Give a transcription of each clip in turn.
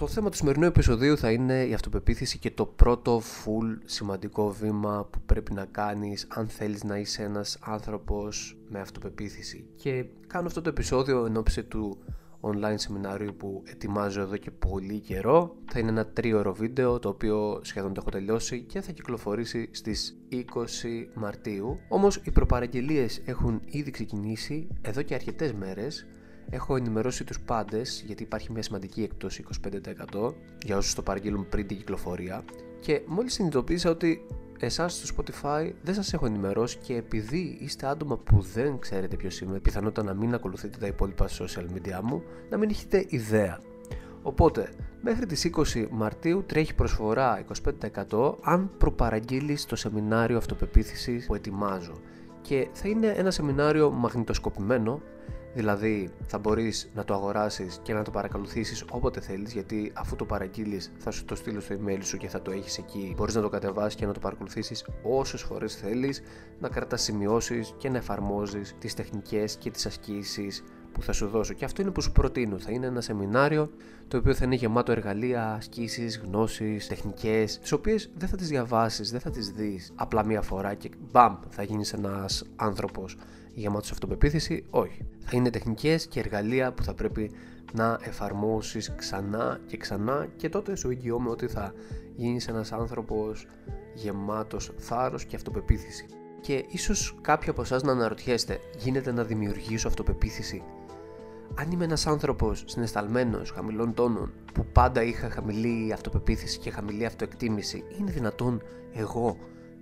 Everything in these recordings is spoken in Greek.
Το θέμα του σημερινού επεισοδίου θα είναι η αυτοπεποίθηση και το πρώτο full σημαντικό βήμα που πρέπει να κάνεις αν θέλεις να είσαι ένας άνθρωπος με αυτοπεποίθηση. Και κάνω αυτό το επεισόδιο εν ώψη του online σεμινάριου που ετοιμάζω εδώ και πολύ καιρό. Θα είναι ένα τρίωρο βίντεο το οποίο σχεδόν το έχω τελειώσει και θα κυκλοφορήσει στις 20 Μαρτίου. Όμως οι προπαραγγελίες έχουν ήδη ξεκινήσει εδώ και αρκετές μέρες Έχω ενημερώσει τους πάντες γιατί υπάρχει μια σημαντική έκπτωση 25% για όσους το παραγγείλουν πριν την κυκλοφορία και μόλις συνειδητοποίησα ότι εσάς στο Spotify δεν σας έχω ενημερώσει και επειδή είστε άτομα που δεν ξέρετε ποιος είμαι πιθανότητα να μην ακολουθείτε τα υπόλοιπα social media μου να μην έχετε ιδέα Οπότε, μέχρι τις 20 Μαρτίου τρέχει προσφορά 25% αν προπαραγγείλεις το σεμινάριο αυτοπεποίθησης που ετοιμάζω. Και θα είναι ένα σεμινάριο μαγνητοσκοπημένο Δηλαδή θα μπορείς να το αγοράσεις και να το παρακολουθήσεις όποτε θέλεις γιατί αφού το παραγγείλεις θα σου το στείλω στο email σου και θα το έχεις εκεί. Μπορείς να το κατεβάσεις και να το παρακολουθήσεις όσες φορές θέλεις, να κρατάς σημειώσεις και να εφαρμόζεις τις τεχνικές και τις ασκήσεις που θα σου δώσω. Και αυτό είναι που σου προτείνω. Θα είναι ένα σεμινάριο το οποίο θα είναι γεμάτο εργαλεία, ασκήσεις, γνώσεις, τεχνικές, τις οποίες δεν θα τις διαβάσεις, δεν θα τις δεις απλά μία φορά και μπαμ, θα γίνεις ένας άνθρωπος γεμάτος αυτοπεποίθηση. Όχι. Θα είναι τεχνικές και εργαλεία που θα πρέπει να εφαρμόσεις ξανά και ξανά και τότε σου εγγυώμαι ότι θα γίνεις ένας άνθρωπος γεμάτος θάρρος και αυτοπεποίθηση. Και ίσως κάποιοι από εσάς να αναρωτιέστε, γίνεται να δημιουργήσω αυτοπεποίθηση; Αν είμαι ένας άνθρωπος συναισθαλμένος, χαμηλών τόνων, που πάντα είχα χαμηλή αυτοπεποίθηση και χαμηλή αυτοεκτίμηση, είναι δυνατόν εγώ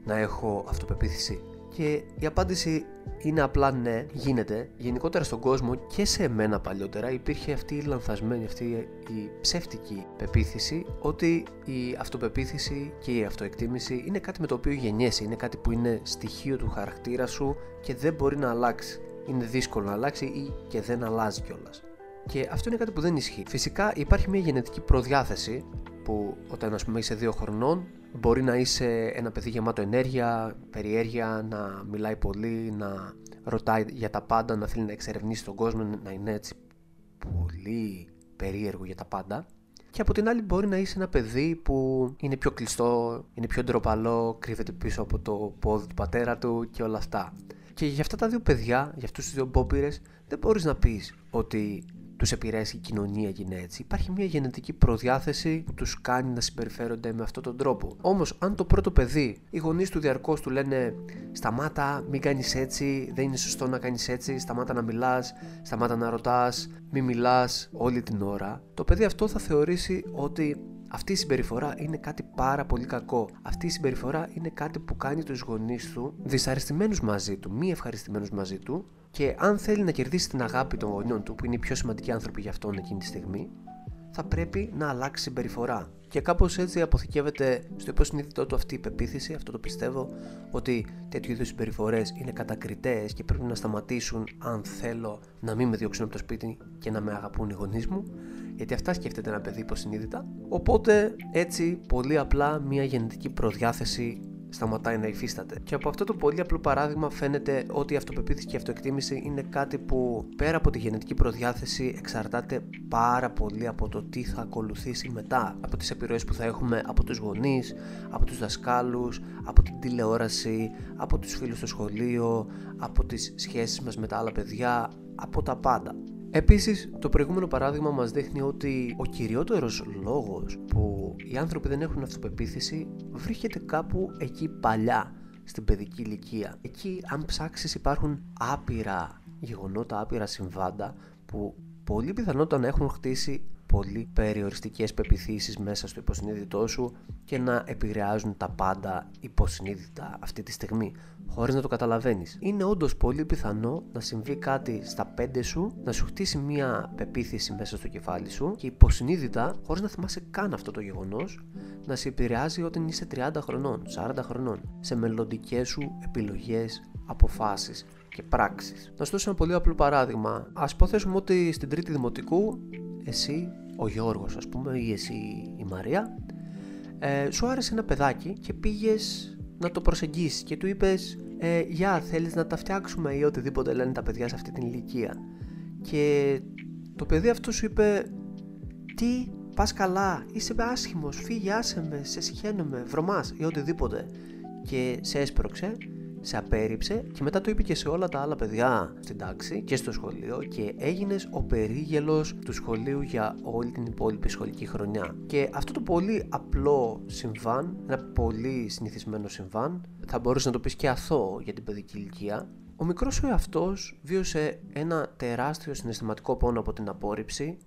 να έχω αυτοπεποίθηση; Και η απάντηση είναι απλά ναι, γίνεται. Γενικότερα στον κόσμο και σε εμένα παλιότερα υπήρχε αυτή η λανθασμένη, αυτή η ψεύτικη πεποίθηση ότι η αυτοπεποίθηση και η αυτοεκτίμηση είναι κάτι με το οποίο γεννιέσαι, είναι κάτι που είναι στοιχείο του χαρακτήρα σου και δεν μπορεί να αλλάξει είναι δύσκολο να αλλάξει ή και δεν αλλάζει κιόλας. Και αυτό είναι κάτι που δεν ισχύει. Φυσικά υπάρχει μια γενετική προδιάθεση που όταν ας πούμε είσαι δύο χρονών μπορεί να είσαι ένα παιδί γεμάτο ενέργεια, περιέργεια, να μιλάει πολύ, να ρωτάει για τα πάντα, να θέλει να εξερευνήσει τον κόσμο, να είναι έτσι πολύ περίεργο για τα πάντα. Και από την άλλη μπορεί να είσαι ένα παιδί που είναι πιο κλειστό, είναι πιο ντροπαλό, κρύβεται πίσω από το πόδι του πατέρα του και όλα αυτά. Και για αυτά τα δύο παιδιά, για αυτούς τους δύο μπόμπυρε, δεν μπορείς να πεις ότι τους επηρέασε η κοινωνία και είναι έτσι. Υπάρχει μια γενετική προδιάθεση που τους κάνει να συμπεριφέρονται με αυτόν τον τρόπο. Όμως, αν το πρώτο παιδί, οι γονείς του διαρκώς του λένε Σταμάτα, μην κάνεις έτσι, δεν είναι σωστό να κάνεις έτσι, σταμάτα να μιλάς, σταμάτα να ρωτάς, μην μιλάς όλη την ώρα, το παιδί αυτό θα θεωρήσει ότι αυτή η συμπεριφορά είναι κάτι πάρα πολύ κακό. Αυτή η συμπεριφορά είναι κάτι που κάνει τους γονείς του δυσαρεστημένους μαζί του, μη ευχαριστημένους μαζί του και αν θέλει να κερδίσει την αγάπη των γονιών του, που είναι οι πιο σημαντικοί άνθρωποι για αυτόν εκείνη τη στιγμή, θα πρέπει να αλλάξει συμπεριφορά. Και κάπως έτσι αποθηκεύεται στο υποσυνείδητό του αυτή η πεποίθηση, αυτό το πιστεύω, ότι τέτοιου είδους συμπεριφορές είναι κατακριτές και πρέπει να σταματήσουν αν θέλω να μην με διώξουν από το σπίτι και να με αγαπούν οι γονείς μου γιατί αυτά σκέφτεται ένα παιδί υποσυνείδητα. Οπότε έτσι πολύ απλά μια γενετική προδιάθεση σταματάει να υφίσταται. Και από αυτό το πολύ απλό παράδειγμα φαίνεται ότι η αυτοπεποίθηση και η αυτοεκτίμηση είναι κάτι που πέρα από τη γενετική προδιάθεση εξαρτάται πάρα πολύ από το τι θα ακολουθήσει μετά. Από τις επιρροές που θα έχουμε από τους γονείς, από τους δασκάλους, από την τηλεόραση, από τους φίλους στο σχολείο, από τις σχέσεις μας με τα άλλα παιδιά, από τα πάντα. Επίσης, το προηγούμενο παράδειγμα μας δείχνει ότι ο κυριότερος λόγος που οι άνθρωποι δεν έχουν αυτοπεποίθηση βρίσκεται κάπου εκεί παλιά, στην παιδική ηλικία. Εκεί, αν ψάξεις, υπάρχουν άπειρα γεγονότα, άπειρα συμβάντα που πολύ πιθανότατα να έχουν χτίσει πολύ περιοριστικές πεπιθήσεις μέσα στο υποσυνείδητό σου και να επηρεάζουν τα πάντα υποσυνείδητα αυτή τη στιγμή χωρίς να το καταλαβαίνεις. Είναι όντως πολύ πιθανό να συμβεί κάτι στα πέντε σου, να σου χτίσει μια πεποίθηση μέσα στο κεφάλι σου και υποσυνείδητα, χωρίς να θυμάσαι καν αυτό το γεγονός, να σε επηρεάζει όταν είσαι 30 χρονών, 40 χρονών, σε μελλοντικές σου επιλογές, αποφάσεις και πράξεις. Να σου δώσω ένα πολύ απλό παράδειγμα. Ας υποθέσουμε ότι στην τρίτη δημοτικού εσύ, ο Γιώργος ας πούμε ή εσύ η Μαρία ε, σου άρεσε ένα παιδάκι και πήγες να το προσεγγίσεις και του είπες ε, «Γεια, θέλεις να τα φτιάξουμε» ή οτιδήποτε λένε τα παιδιά σε αυτή την ηλικία και το παιδί αυτό σου είπε «Τι, πας καλά, είσαι άσχημος, φύγει, άσε με, σε συχαίνομαι, βρωμάς ή οτιδήποτε. Και σε έσπρωξε, σε απέρριψε και μετά το είπε και σε όλα τα άλλα παιδιά στην τάξη και στο σχολείο και έγινες ο περίγελος του σχολείου για όλη την υπόλοιπη σχολική χρονιά. Και αυτό το πολύ απλό συμβάν, ένα πολύ συνηθισμένο συμβάν, θα μπορούσες να το πεις και αθώο για την παιδική ηλικία, ο μικρός ο εαυτός βίωσε ένα τεράστιο συναισθηματικό πόνο από την απόρριψη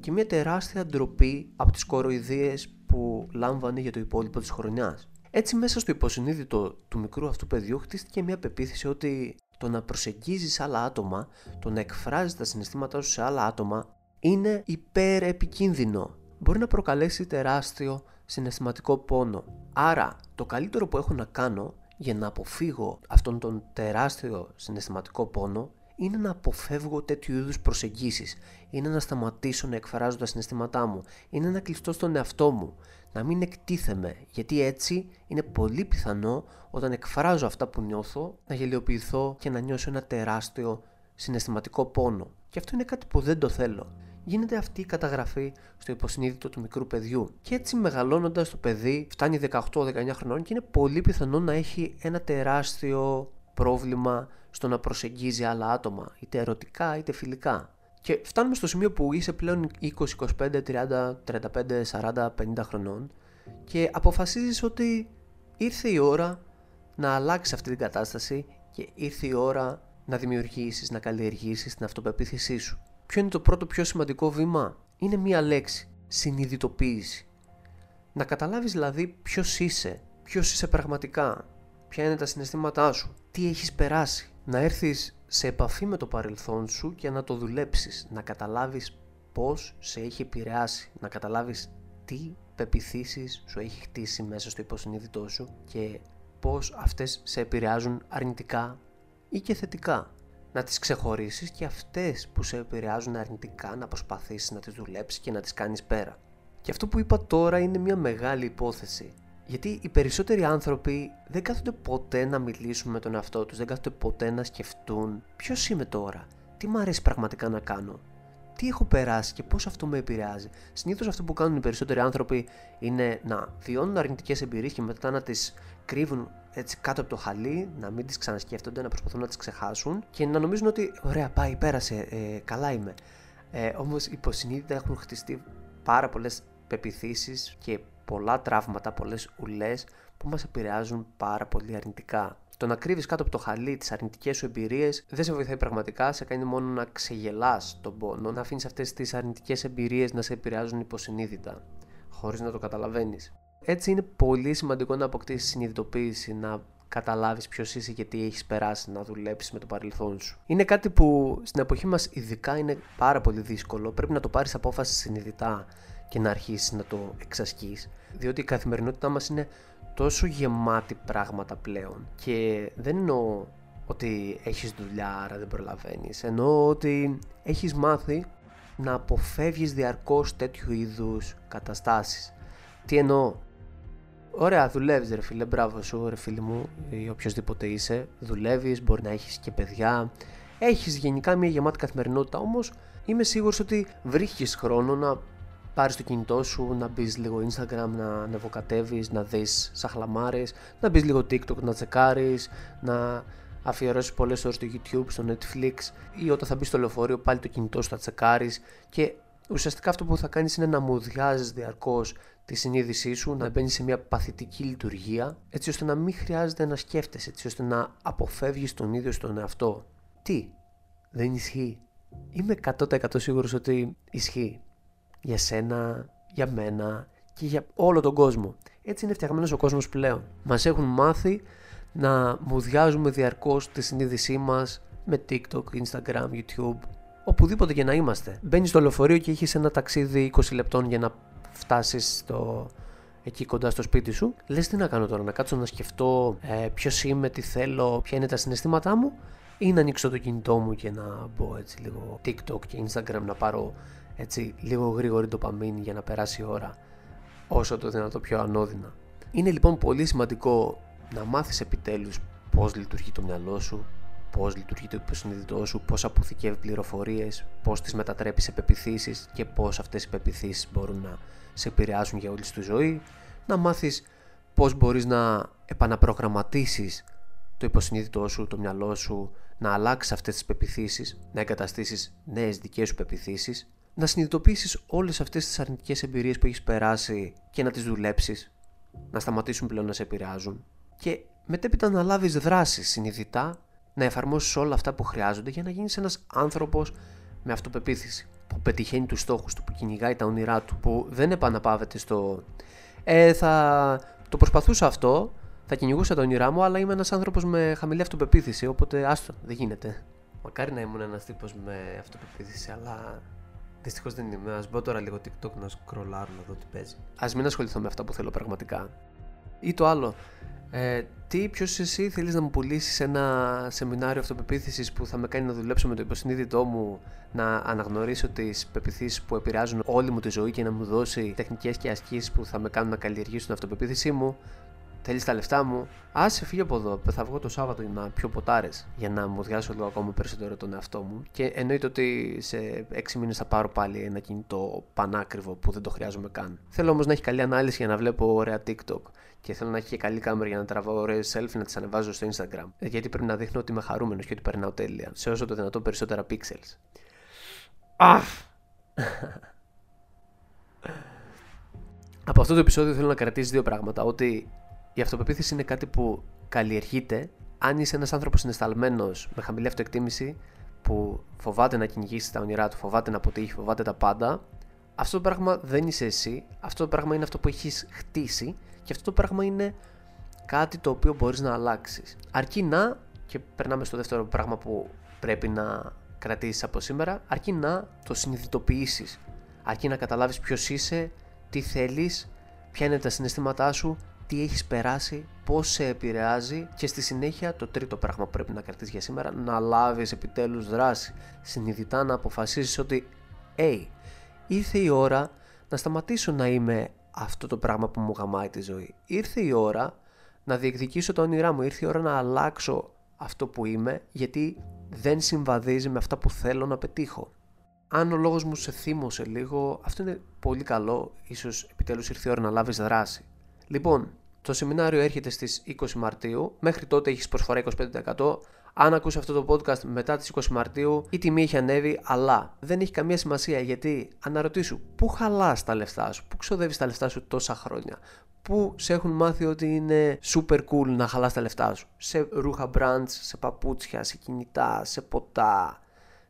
και μια τεράστια ντροπή από τις κοροϊδίες που λάμβανε για το υπόλοιπο της χρονιάς. Έτσι μέσα στο υποσυνείδητο του μικρού αυτού παιδιού χτίστηκε μια πεποίθηση ότι το να προσεγγίζεις άλλα άτομα, το να εκφράζεις τα συναισθήματά σου σε άλλα άτομα είναι υπερεπικίνδυνο. Μπορεί να προκαλέσει τεράστιο συναισθηματικό πόνο. Άρα το καλύτερο που έχω να κάνω για να αποφύγω αυτόν τον τεράστιο συναισθηματικό πόνο είναι να αποφεύγω τέτοιου είδους προσεγγίσεις. Είναι να σταματήσω να εκφράζω τα συναισθήματά μου. Είναι να κλειστώ στον εαυτό μου. Να μην εκτίθεμαι. Γιατί έτσι είναι πολύ πιθανό όταν εκφράζω αυτά που νιώθω να γελιοποιηθώ και να νιώσω ένα τεράστιο συναισθηματικό πόνο. Και αυτό είναι κάτι που δεν το θέλω. Γίνεται αυτή η καταγραφή στο υποσυνείδητο του μικρού παιδιού. Και έτσι μεγαλώνοντας το παιδί φτάνει 18-19 χρονών και είναι πολύ πιθανό να έχει ένα τεράστιο πρόβλημα στο να προσεγγίζει άλλα άτομα, είτε ερωτικά είτε φιλικά. Και φτάνουμε στο σημείο που είσαι πλέον 20, 25, 30, 35, 40, 50 χρονών και αποφασίζεις ότι ήρθε η ώρα να αλλάξεις αυτή την κατάσταση και ήρθε η ώρα να δημιουργήσεις, να καλλιεργήσεις την αυτοπεποίθησή σου. Ποιο είναι το πρώτο πιο σημαντικό βήμα; Είναι μία λέξη, συνειδητοποίηση. Να καταλάβεις δηλαδή ποιος είσαι, ποιος είσαι πραγματικά, ποια είναι τα συναισθήματά σου, τι έχεις περάσει. Να έρθεις σε επαφή με το παρελθόν σου και να το δουλέψεις, να καταλάβεις πώς σε έχει επηρεάσει, να καταλάβεις τι πεπιθήσεις σου έχει χτίσει μέσα στο υποσυνείδητό σου και πώς αυτές σε επηρεάζουν αρνητικά ή και θετικά. Να τις ξεχωρίσεις και αυτές που σε επηρεάζουν αρνητικά να προσπαθήσεις να τις δουλέψεις και να τις κάνεις πέρα. Και αυτό που είπα τώρα είναι μια μεγάλη υπόθεση. Γιατί οι περισσότεροι άνθρωποι δεν κάθονται ποτέ να μιλήσουν με τον εαυτό τους, δεν κάθονται ποτέ να σκεφτούν ποιος είμαι τώρα, τι μου αρέσει πραγματικά να κάνω, τι έχω περάσει και πώς αυτό με επηρεάζει; Συνήθως αυτό που κάνουν οι περισσότεροι άνθρωποι είναι να βιώνουν αρνητικές εμπειρίες και μετά να τις κρύβουν έτσι κάτω από το χαλί, να μην τις ξανασκέφτονται, να προσπαθούν να τις ξεχάσουν και να νομίζουν ότι ωραία πάει, πέρασε, ε, καλά είμαι. Ε, όμως υποσυνείδητα έχουν χτιστεί πάρα πολλές πεπιθήσεις και πολλά τραύματα, πολλές ουλές που μας επηρεάζουν πάρα πολύ αρνητικά. Το να κρύβεις κάτω από το χαλί τις αρνητικές σου εμπειρίες δεν σε βοηθάει πραγματικά, σε κάνει μόνο να ξεγελάς τον πόνο, να αφήνεις αυτές τις αρνητικές εμπειρίες να σε επηρεάζουν υποσυνείδητα, χωρίς να το καταλαβαίνεις. Έτσι είναι πολύ σημαντικό να αποκτήσεις συνειδητοποίηση, να καταλάβεις ποιος είσαι και τι έχεις περάσει, να δουλέψεις με το παρελθόν σου. Είναι κάτι που στην εποχή μας ειδικά είναι πάρα πολύ δύσκολο. Πρέπει να το πάρεις απόφαση συνειδητά και να αρχίσεις να το εξασκείς διότι η καθημερινότητά μας είναι τόσο γεμάτη πράγματα πλέον και δεν εννοώ ότι έχεις δουλειά άρα δεν προλαβαίνεις εννοώ ότι έχεις μάθει να αποφεύγεις διαρκώς τέτοιου είδους καταστάσεις τι εννοώ; Ωραία, δουλεύεις ρε φίλε, μπράβο σου ρε φίλη μου ή οποιοδήποτε είσαι. Δουλεύεις, μπορεί να έχεις και παιδιά. Έχεις γενικά μια γεμάτη καθημερινότητα, όμως είμαι σίγουρος ότι βρίσκεις χρόνο να πάρεις το κινητό σου, να μπεις λίγο Instagram, να ανεβοκατεύεις, να δεις σαχλαμάρες, να μπεις λίγο TikTok, να τσεκάρεις, να αφιερώσεις πολλές ώρες στο YouTube, στο Netflix ή όταν θα μπεις στο λεωφορείο πάλι το κινητό σου θα τσεκάρεις και ουσιαστικά αυτό που θα κάνεις είναι να μουδιάζεις διαρκώς τη συνείδησή σου, να μπαίνεις σε μια παθητική λειτουργία, έτσι ώστε να μην χρειάζεται να σκέφτεσαι, έτσι ώστε να αποφεύγεις τον ίδιο στον εαυτό. Τι, δεν ισχύει; Είμαι 100% σίγουρος ότι ισχύει για σένα, για μένα και για όλο τον κόσμο. Έτσι είναι φτιαγμένος ο κόσμος πλέον. Μας έχουν μάθει να μουδιάζουμε διαρκώς τη συνείδησή μας με TikTok, Instagram, YouTube, οπουδήποτε και να είμαστε. Μπαίνεις στο λεωφορείο και έχεις ένα ταξίδι 20 λεπτών για να φτάσεις στο... εκεί κοντά στο σπίτι σου. Λες τι να κάνω τώρα, να κάτσω να σκεφτώ ε, ποιος είμαι, τι θέλω, ποια είναι τα συναισθήματά μου, ή να ανοίξω το κινητό μου και να μπω έτσι λίγο TikTok και Instagram να πάρω έτσι λίγο γρήγορη ντοπαμίνη για να περάσει η ώρα όσο το δυνατό πιο ανώδυνα. Είναι λοιπόν πολύ σημαντικό να μάθεις επιτέλους πώς λειτουργεί το μυαλό σου, πώς λειτουργεί το υποσυνείδητό σου, πώς αποθηκεύει πληροφορίες, πώς τις μετατρέπει σε πεπιθήσεις και πώς αυτές οι πεπιθήσεις μπορούν να σε επηρεάσουν για όλη τη ζωή. Να μάθεις πώς μπορείς να επαναπρογραμματίσεις το υποσυνείδητό σου, το μυαλό σου, να αλλάξεις αυτές τις πεπιθήσεις, να εγκαταστήσεις νέες δικές σου πεπιθήσεις, να συνειδητοποιήσεις όλες αυτές τις αρνητικές εμπειρίες που έχεις περάσει και να τις δουλέψεις, να σταματήσουν πλέον να σε επηρεάζουν και μετέπειτα να λάβεις δράση συνειδητά, να εφαρμόσεις όλα αυτά που χρειάζονται για να γίνεις ένας άνθρωπος με αυτοπεποίθηση. Που πετυχαίνει τους στόχους του, που κυνηγάει τα όνειρά του, που δεν επαναπάβεται στο. Ε, θα το προσπαθούσα αυτό, θα κυνηγούσα τα όνειρά μου, αλλά είμαι ένας άνθρωπος με χαμηλή αυτοπεποίθηση. Οπότε άστο, δεν γίνεται. Μακάρι να ήμουν ένας τύπος με αυτοπεποίθηση, αλλά Δυστυχώς δεν είμαι. Α μπω τώρα λίγο TikTok να σκρολάρω να δω τι παίζει. Α μην ασχοληθώ με αυτά που θέλω πραγματικά. Ή το άλλο. Ε, τι, ποιος εσύ θέλεις να μου πουλήσεις ένα σεμινάριο αυτοπεποίθησης που θα με κάνει να δουλέψω με το υποσυνείδητό μου, να αναγνωρίσω τις πεπιθήσεις που επηρεάζουν όλη μου τη ζωή και να μου δώσει τεχνικές και ασκήσεις που θα με κάνουν να καλλιεργήσω την αυτοπεποίθησή μου; Θέλεις τα λεφτά μου; Άσε φύγει από εδώ. Θα βγω το Σάββατο για να πιω ποτάρες. Για να μου διάσω λίγο ακόμα περισσότερο τον εαυτό μου. Και εννοείται ότι σε 6 μήνες θα πάρω πάλι ένα κινητό πανάκριβο που δεν το χρειάζομαι καν. Θέλω όμως να έχει καλή ανάλυση για να βλέπω ωραία TikTok. Και θέλω να έχει και καλή κάμερα για να τραβάω ωραίες selfie να τις ανεβάζω στο Instagram. Ε, γιατί πρέπει να δείχνω ότι είμαι χαρούμενος και ότι περνάω τέλεια. Σε όσο το δυνατό περισσότερα pixels. Αχ! Από αυτό το επεισόδιο θέλω να κρατήσει δύο πράγματα. Ότι η αυτοπεποίθηση είναι κάτι που καλλιεργείται αν είσαι ένας άνθρωπος συναισθαλμένο με χαμηλή αυτοεκτίμηση που φοβάται να κυνηγήσεις τα όνειρά του, φοβάται να αποτύχει, φοβάται τα πάντα. Αυτό το πράγμα δεν είσαι εσύ. Αυτό το πράγμα είναι αυτό που έχεις χτίσει και αυτό το πράγμα είναι κάτι το οποίο μπορείς να αλλάξεις. Αρκεί να, και περνάμε στο δεύτερο πράγμα που πρέπει να κρατήσεις από σήμερα, αρκεί να το συνειδητοποιήσεις. Αρκεί να καταλάβεις ποιος είσαι, τι θέλεις, ποια είναι τα συναισθήματά σου τι έχεις περάσει, πώς σε επηρεάζει και στη συνέχεια το τρίτο πράγμα που πρέπει να κρατήσεις για σήμερα να λάβεις επιτέλους δράση. Συνειδητά να αποφασίσεις ότι hey, ήρθε η ώρα να σταματήσω να είμαι αυτό το πράγμα που μου γαμάει τη ζωή. Ήρθε η ώρα να διεκδικήσω τα όνειρά μου. Ήρθε η ώρα να αλλάξω αυτό που είμαι γιατί δεν συμβαδίζει με αυτά που θέλω να πετύχω αν ο λόγος μου σε θύμωσε λίγο, αυτό είναι πολύ καλό, ίσως επιτέλους ήρθε η ώρα να λάβεις δράση. Λοιπόν, το σεμινάριο έρχεται στις 20 Μαρτίου. Μέχρι τότε έχεις προσφορά 25%. Αν ακούσει αυτό το podcast μετά τις 20 Μαρτίου, η τιμή έχει ανέβει, αλλά δεν έχει καμία σημασία γιατί αναρωτήσου πού χαλάς τα λεφτά σου, πού ξοδεύεις τα λεφτά σου τόσα χρόνια, πού σε έχουν μάθει ότι είναι super cool να χαλάς τα λεφτά σου. Σε ρούχα brands, σε παπούτσια, σε κινητά, σε ποτά,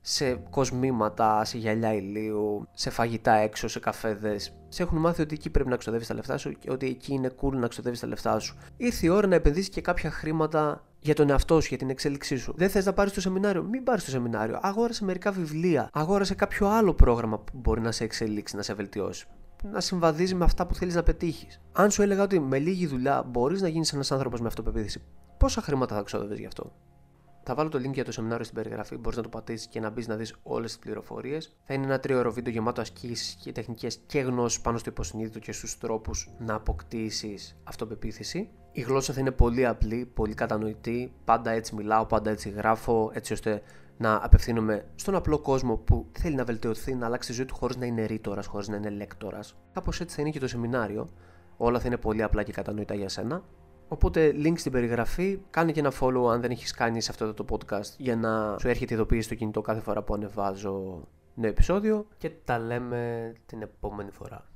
σε κοσμήματα, σε γυαλιά ηλίου, σε φαγητά έξω, σε καφέδες. Σε έχουν μάθει ότι εκεί πρέπει να ξοδεύεις τα λεφτά σου και ότι εκεί είναι cool να ξοδεύεις τα λεφτά σου. Ήρθε η ώρα να επενδύσεις και κάποια χρήματα για τον εαυτό σου, για την εξέλιξή σου. Δεν θες να πάρεις το σεμινάριο, μην πάρεις το σεμινάριο. Αγόρασε μερικά βιβλία. Αγόρασε κάποιο άλλο πρόγραμμα που μπορεί να σε εξελίξει, να σε βελτιώσει. Να συμβαδίζει με αυτά που θέλεις να πετύχεις. Αν σου έλεγα ότι με λίγη δουλειά μπορείς να γίνεις ένας άνθρωπος με αυτοπεποίθηση, πόσα χρήματα θα ξοδεύεις γι' αυτό; Θα βάλω το link για το σεμινάριο στην περιγραφή. Μπορείς να το πατήσεις και να μπεις να δεις όλες τις πληροφορίες. Θα είναι ένα τρίωρο βίντεο γεμάτο ασκήσεις και τεχνικές και γνώσεις πάνω στο υποσυνείδητο και στους τρόπους να αποκτήσεις αυτοπεποίθηση. Η γλώσσα θα είναι πολύ απλή, πολύ κατανοητή. Πάντα έτσι μιλάω, πάντα έτσι γράφω, έτσι ώστε να απευθύνομαι στον απλό κόσμο που θέλει να βελτιωθεί, να αλλάξει τη ζωή του χωρίς να είναι ρήτορας, χωρίς να είναι λέκτορας. Κάπως έτσι θα είναι και το σεμινάριο. Όλα θα είναι πολύ απλά και κατανοητά για σένα. Οπότε link στην περιγραφή, κάνε και ένα follow αν δεν έχεις κάνει σε αυτό το podcast για να σου έρχεται ειδοποίηση στο κινητό κάθε φορά που ανεβάζω νέο επεισόδιο και τα λέμε την επόμενη φορά.